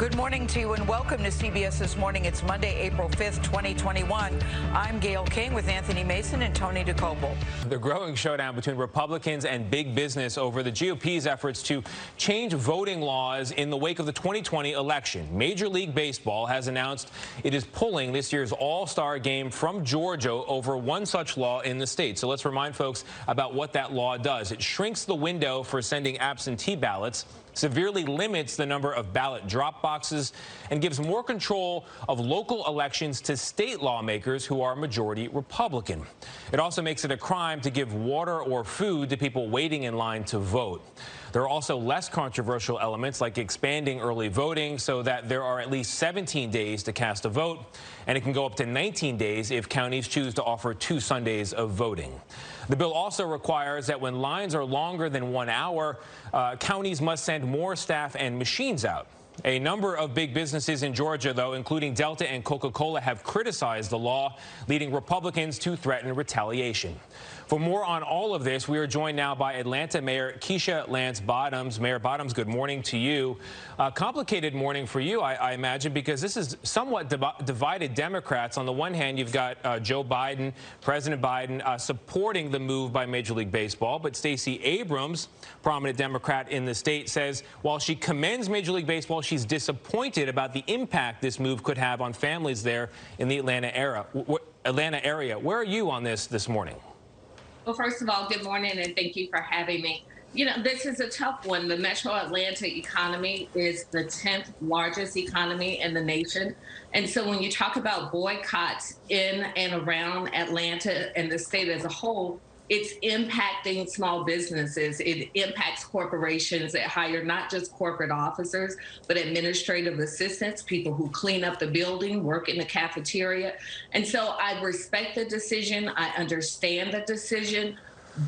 Good morning to you and welcome to CBS This Morning. It's Monday, April 5th, 2021. I'm Gail King with Anthony Mason and Tony Dokoupil. The growing showdown between Republicans and big business over the GOP's efforts to change voting laws in the wake of the 2020 election. Major League Baseball has announced it is pulling this year's All-Star game from Georgia over one such law in the state. So let's remind folks about what that law does. It shrinks the window for sending absentee ballots severely limits the number of ballot drop boxes, and gives more control of local elections to state lawmakers who are majority Republican. It also makes it a crime to give water or food to people waiting in line to vote. There are also less controversial elements like expanding early voting so that there are at least 17 days to cast a vote, and it can go up to 19 days if counties choose to offer two Sundays of voting. The bill also requires that when lines are longer than one hour, uh, counties must send more staff and machines out. A number of big businesses in Georgia, though, including Delta and Coca Cola, have criticized the law, leading Republicans to threaten retaliation. For more on all of this, we are joined now by Atlanta Mayor Keisha Lance Bottoms. Mayor Bottoms, good morning to you. Complicated morning for you, I, I imagine, because this is somewhat divided Democrats. On the one hand, you've got uh, Joe Biden, President Biden, uh, supporting the move by Major League Baseball. But Stacey Abrams, prominent Democrat in the state, says while she commends Major League Baseball, she's disappointed about the impact this move could have on families there in the Atlanta era. Atlanta area. Where are you on this this morning? Well, first of all, good morning and thank you for having me. You know, this is a tough one. The metro Atlanta economy is the 10th largest economy in the nation. And so when you talk about boycotts in and around Atlanta and the state as a whole, it's impacting small businesses. It impacts corporations that hire not just corporate officers, but administrative assistants, people who clean up the building, work in the cafeteria. And so I respect the decision. I understand the decision.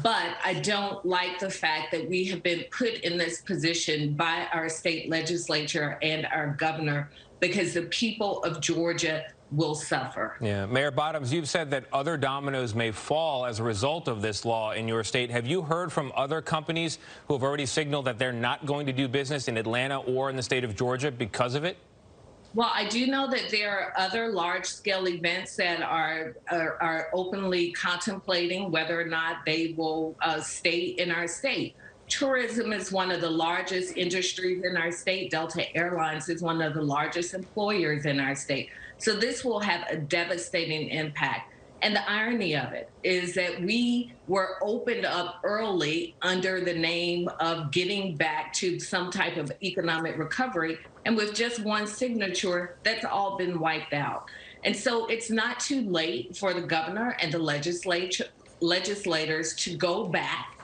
But I don't like the fact that we have been put in this position by our state legislature and our governor because the people of Georgia will suffer. Yeah. Mayor Bottoms, you've said that other dominoes may fall as a result of this law in your state. Have you heard from other companies who have already signaled that they're not going to do business in Atlanta or in the state of Georgia because of it? Well, I do know that there are other large scale events that are, are, are openly contemplating whether or not they will uh, stay in our state. Tourism is one of the largest industries in our state. Delta Airlines is one of the largest employers in our state. So this will have a devastating impact. And the irony of it is that we were opened up early under the name of getting back to some type of economic recovery. And with just one signature, that's all been wiped out. And so it's not too late for the governor and the legislature legislators to go back,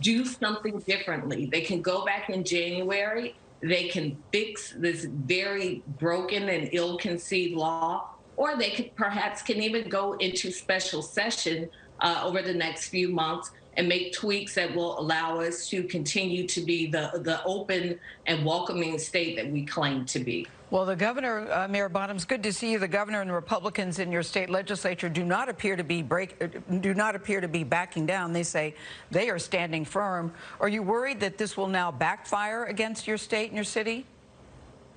do something differently. They can go back in January they can fix this very broken and ill-conceived law, or they could perhaps can even go into special session uh, over the next few months and make tweaks that will allow us to continue to be the, the open and welcoming state that we claim to be. Well, the governor, uh, Mayor Bottoms, good to see you. The governor and the Republicans in your state legislature do not appear to be break, uh, do not appear to be backing down. They say they are standing firm. Are you worried that this will now backfire against your state and your city?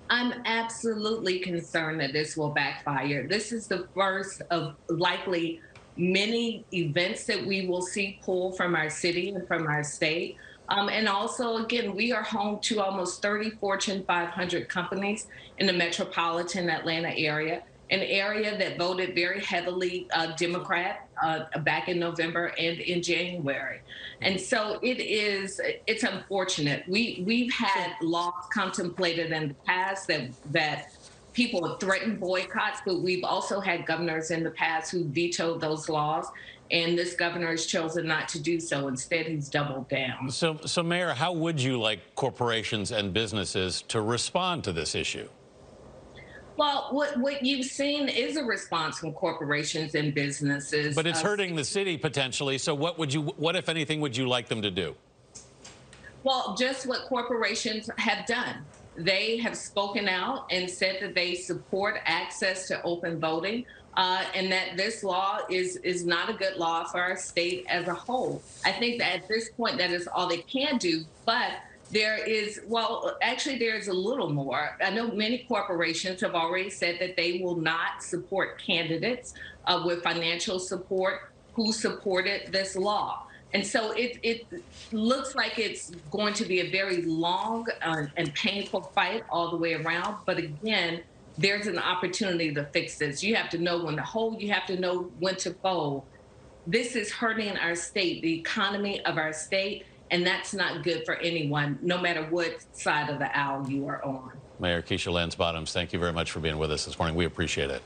I'm absolutely concerned that this will backfire. This is the first of likely many events that we will see pull from our city and from our state. Um, and also, again, we are home to almost 30 Fortune 500 companies in the metropolitan Atlanta area. an area that voted very heavily uh, Democrat uh, back in November and in January. And so it is, it's unfortunate. We, we've had laws contemplated in the past that, that people have threatened boycotts, but we've also had governors in the past who vetoed those laws. And this governor has chosen not to do so. Instead, he's doubled down. So, so Mayor, how would you like corporations and businesses to respond to this issue? Well, what, what you've seen is a response from corporations and businesses. But it's uh, hurting the city potentially. So what would you, what if anything, would you like them to do? Well, just what corporations have done. They have spoken out and said that they support access to open voting. Uh, and that this law is is not a good law for our state as a whole. I think that at this point that is all they can do. But there is, well, actually, there's a little more. I know many corporations have already said that they will not support candidates uh, with financial support who supported this law. And so it, it looks like it's going to be a very long uh, and painful fight all the way around. But again, there's an opportunity to fix this. You have to know when to hold, you have to know when to fold. This is hurting our state, the economy of our state and that's not good for anyone, no matter what side of the aisle you are on. Mayor Keisha Lance Bottoms, thank you very much for being with us this morning. We appreciate it.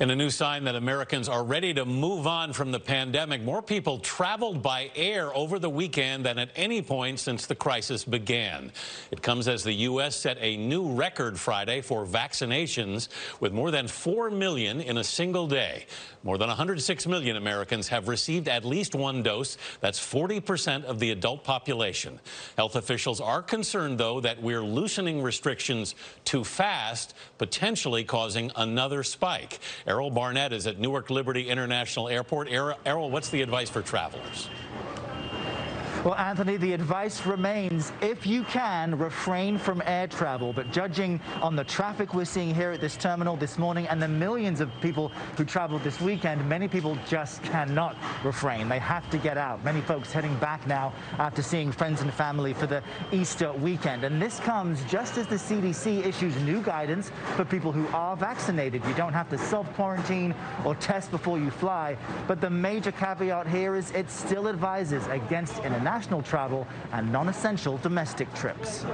In a new sign that Americans are ready to move on from the pandemic, more people traveled by air over the weekend than at any point since the crisis began. It comes as the U.S. set a new record Friday for vaccinations with more than 4 million in a single day. More than 106 million Americans have received at least one dose. That's 40 percent of the adult population. Health officials are concerned, though, that we're loosening restrictions too fast, potentially causing another spike. Errol Barnett is at Newark Liberty International Airport. Errol, what's the advice for travelers? Well, Anthony, the advice remains, if you can, refrain from air travel. But judging on the traffic we're seeing here at this terminal this morning and the millions of people who traveled this weekend, many people just cannot refrain. They have to get out. Many folks heading back now after seeing friends and family for the Easter weekend. And this comes just as the CDC issues new guidance for people who are vaccinated. You don't have to self-quarantine or test before you fly. But the major caveat here is it still advises against international international travel and non-essential domestic trips.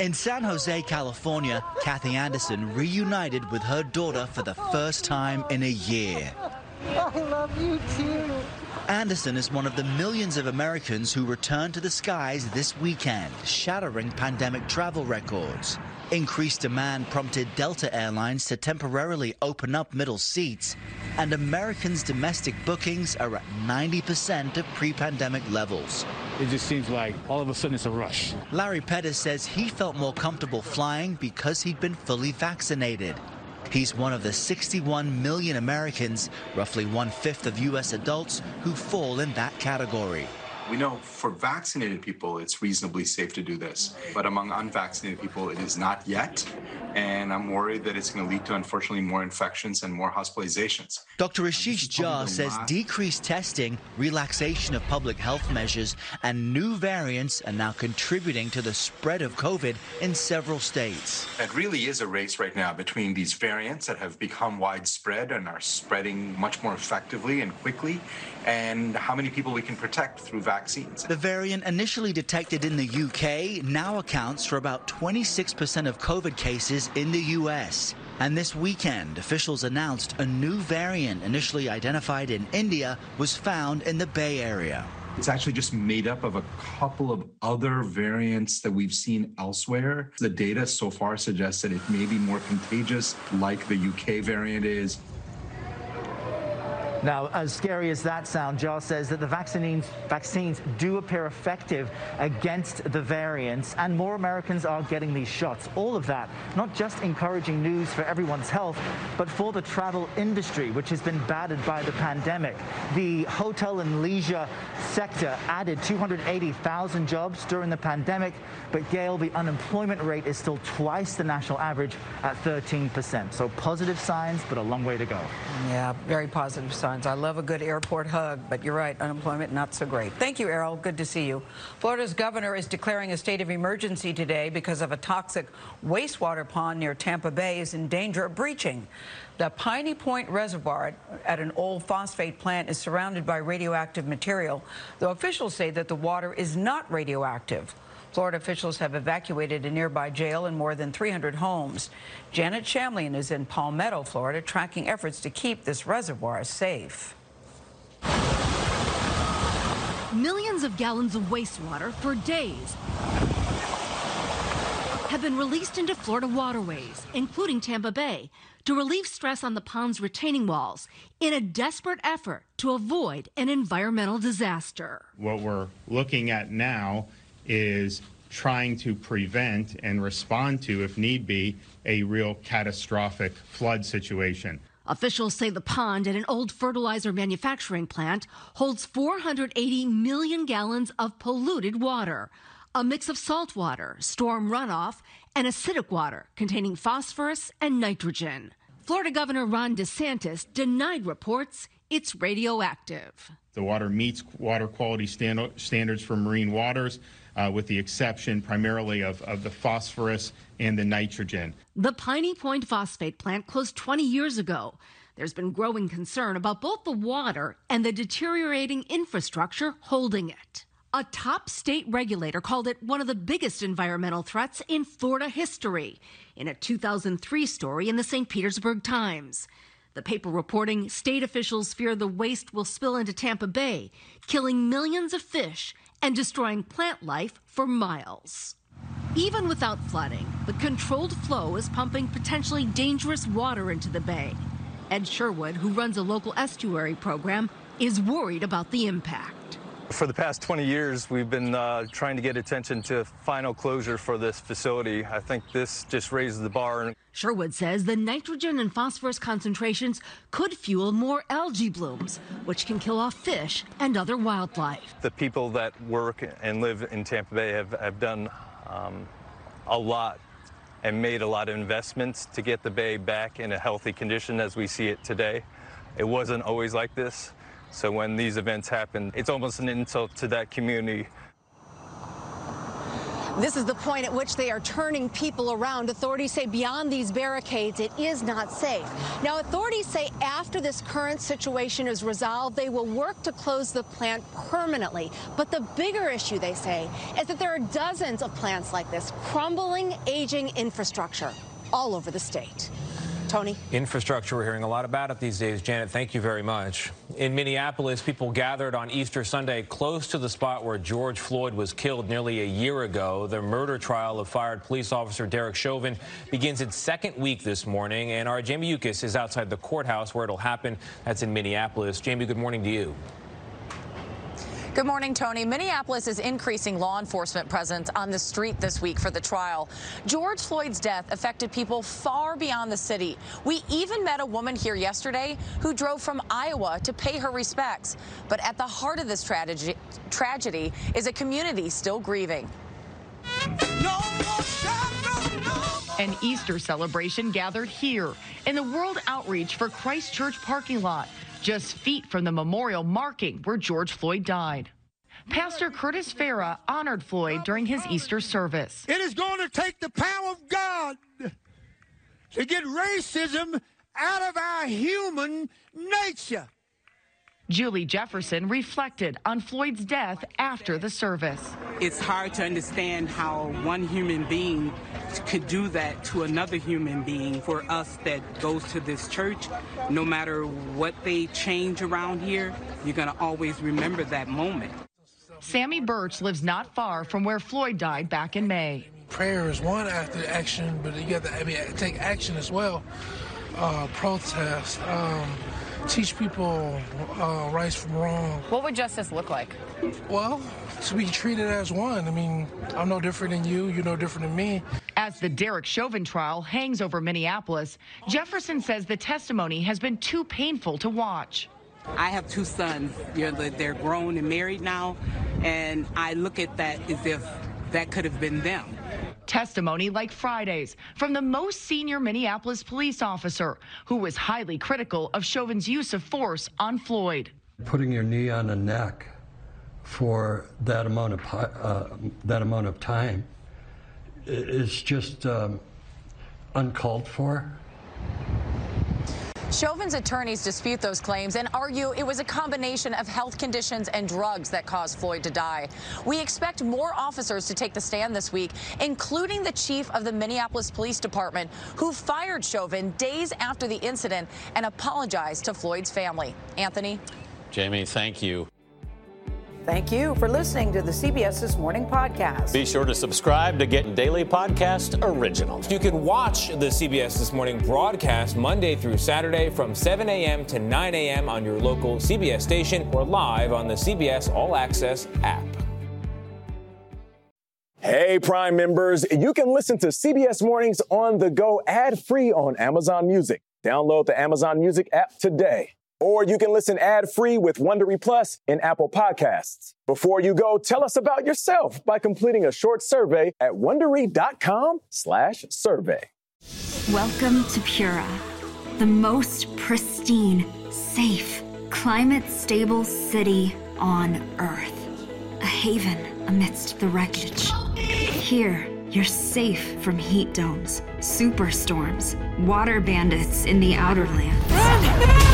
In San Jose, California, Kathy Anderson reunited with her daughter for the first time in a year. I love you too. Anderson is one of the millions of Americans who returned to the skies this weekend, shattering pandemic travel records. Increased demand prompted Delta Airlines to temporarily open up middle seats, and Americans' domestic bookings are at 90% of pre pandemic levels. It just seems like all of a sudden it's a rush. Larry Pettis says he felt more comfortable flying because he'd been fully vaccinated. He's one of the 61 million Americans, roughly one fifth of U.S. adults, who fall in that category. We know for vaccinated people, it's reasonably safe to do this. But among unvaccinated people, it is not yet. And I'm worried that it's going to lead to, unfortunately, more infections and more hospitalizations. Dr. Ashish Jha says decreased testing, relaxation of public health measures, and new variants are now contributing to the spread of COVID in several states. It really is a race right now between these variants that have become widespread and are spreading much more effectively and quickly, and how many people we can protect through vaccines. The variant initially detected in the UK now accounts for about 26% of COVID cases in the US. And this weekend, officials announced a new variant initially identified in India was found in the Bay Area. It's actually just made up of a couple of other variants that we've seen elsewhere. The data so far suggests that it may be more contagious, like the UK variant is. Now, as scary as that sounds, Jha says that the vaccines, vaccines do appear effective against the variants, and more Americans are getting these shots. All of that, not just encouraging news for everyone's health, but for the travel industry, which has been battered by the pandemic. The hotel and leisure sector added 280,000 jobs during the pandemic, but Gail, the unemployment rate is still twice the national average at 13%. So positive signs, but a long way to go. Yeah, very positive signs I love a good airport hug, but you're right, unemployment not so great. Thank you, Errol. Good to see you. Florida's governor is declaring a state of emergency today because of a toxic wastewater pond near Tampa Bay is in danger of breaching. The Piney Point Reservoir at an old phosphate plant is surrounded by radioactive material, though officials say that the water is not radioactive. Florida officials have evacuated a nearby jail and more than 300 homes. Janet Shamlian is in Palmetto, Florida, tracking efforts to keep this reservoir safe. Millions of gallons of wastewater for days have been released into Florida waterways, including Tampa Bay, to relieve stress on the pond's retaining walls in a desperate effort to avoid an environmental disaster. What we're looking at now is trying to prevent and respond to, if need be, a real catastrophic flood situation. Officials say the pond at an old fertilizer manufacturing plant holds 480 million gallons of polluted water, a mix of salt water, storm runoff, and acidic water containing phosphorus and nitrogen. Florida Governor Ron DeSantis denied reports it's radioactive. The water meets water quality stand- standards for marine waters uh, with the exception primarily of, of the phosphorus and the nitrogen. The Piney Point phosphate plant closed 20 years ago. There's been growing concern about both the water and the deteriorating infrastructure holding it. A top state regulator called it one of the biggest environmental threats in Florida history in a 2003 story in the St. Petersburg Times. The paper reporting state officials fear the waste will spill into Tampa Bay, killing millions of fish and destroying plant life for miles. Even without flooding, the controlled flow is pumping potentially dangerous water into the bay. Ed Sherwood, who runs a local estuary program, is worried about the impact. For the past 20 years, we've been uh, trying to get attention to final closure for this facility. I think this just raises the bar. Sherwood says the nitrogen and phosphorus concentrations could fuel more algae blooms, which can kill off fish and other wildlife. The people that work and live in Tampa Bay have, have done um, a lot and made a lot of investments to get the bay back in a healthy condition as we see it today. It wasn't always like this. So when these events happen, it's almost an insult to that community this is the point at which they are turning people around. Authorities say beyond these barricades, it is not safe. Now, authorities say after this current situation is resolved, they will work to close the plant permanently. But the bigger issue, they say, is that there are dozens of plants like this, crumbling, aging infrastructure all over the state. Tony? Infrastructure, we're hearing a lot about it these days. Janet, thank you very much. In Minneapolis, people gathered on Easter Sunday close to the spot where George Floyd was killed nearly a year ago. The murder trial of fired police officer Derek Chauvin begins its second week this morning, and our Jamie Yuccas is outside the courthouse where it'll happen. That's in Minneapolis. Jamie, good morning to you. Good morning, Tony. Minneapolis is increasing law enforcement presence on the street this week for the trial. George Floyd's death affected people far beyond the city. We even met a woman here yesterday who drove from Iowa to pay her respects. But at the heart of this tragedy, tragedy is a community still grieving. An Easter celebration gathered here in the World Outreach for Christ Church parking lot just feet from the memorial marking where George Floyd died. Pastor Curtis Farah honored Floyd during his Easter service. It is going to take the power of God to get racism out of our human nature. Julie Jefferson reflected on Floyd's death after the service. It's hard to understand how one human being could do that to another human being. For us that goes to this church, no matter what they change around here, you're going to always remember that moment. Sammy Birch lives not far from where Floyd died back in May. Prayer is one after action, but you got to I mean, take action as well. Uh, protest. Um, teach people uh, rights from wrong. What would justice look like? Well, to be treated as one. I mean, I'm no different than you. You're no different than me. As the Derek Chauvin trial hangs over Minneapolis, Jefferson says the testimony has been too painful to watch. I have two sons. You know, they're grown and married now, and I look at that as if that could have been them. Testimony like Friday's from the most senior Minneapolis police officer who was highly critical of Chauvin's use of force on Floyd. Putting your knee on a neck for that amount of uh, that amount of time is just um, uncalled for. Chauvin's attorneys dispute those claims and argue it was a combination of health conditions and drugs that caused Floyd to die. We expect more officers to take the stand this week, including the chief of the Minneapolis Police Department, who fired Chauvin days after the incident and apologized to Floyd's family. Anthony? Jamie, thank you. Thank you for listening to the CBS This Morning podcast. Be sure to subscribe to get daily podcast originals. You can watch the CBS This Morning broadcast Monday through Saturday from 7 a.m. to 9 a.m. on your local CBS station or live on the CBS All Access app. Hey, Prime members, you can listen to CBS Mornings on the go ad free on Amazon Music. Download the Amazon Music app today. Or you can listen ad-free with Wondery Plus in Apple Podcasts. Before you go, tell us about yourself by completing a short survey at wondery.com/survey. Welcome to Pura, the most pristine, safe, climate-stable city on Earth. A haven amidst the wreckage. Here, you're safe from heat domes, superstorms, water bandits in the outer lands.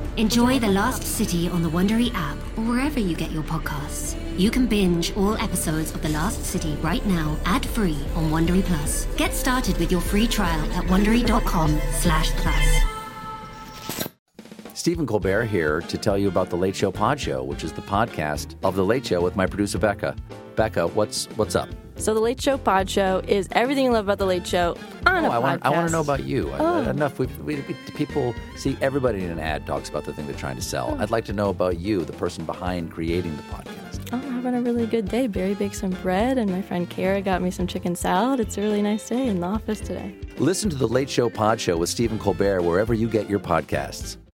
Enjoy The Last City on the Wondery app or wherever you get your podcasts. You can binge all episodes of The Last City right now, ad-free on Wondery Plus. Get started with your free trial at wondery.com slash plus. Stephen Colbert here to tell you about the Late Show Pod Show, which is the podcast of the Late Show with my producer Becca. Becca, what's what's up? So the Late Show Pod Show is everything you love about the Late Show on oh, a I podcast. Want, I want to know about you. Oh. I, enough. We, we, we, people see everybody in an ad talks about the thing they're trying to sell. Oh. I'd like to know about you, the person behind creating the podcast. Oh, I'm having a really good day. Barry baked some bread, and my friend Kara got me some chicken salad. It's a really nice day in the office today. Listen to the Late Show Pod Show with Stephen Colbert wherever you get your podcasts.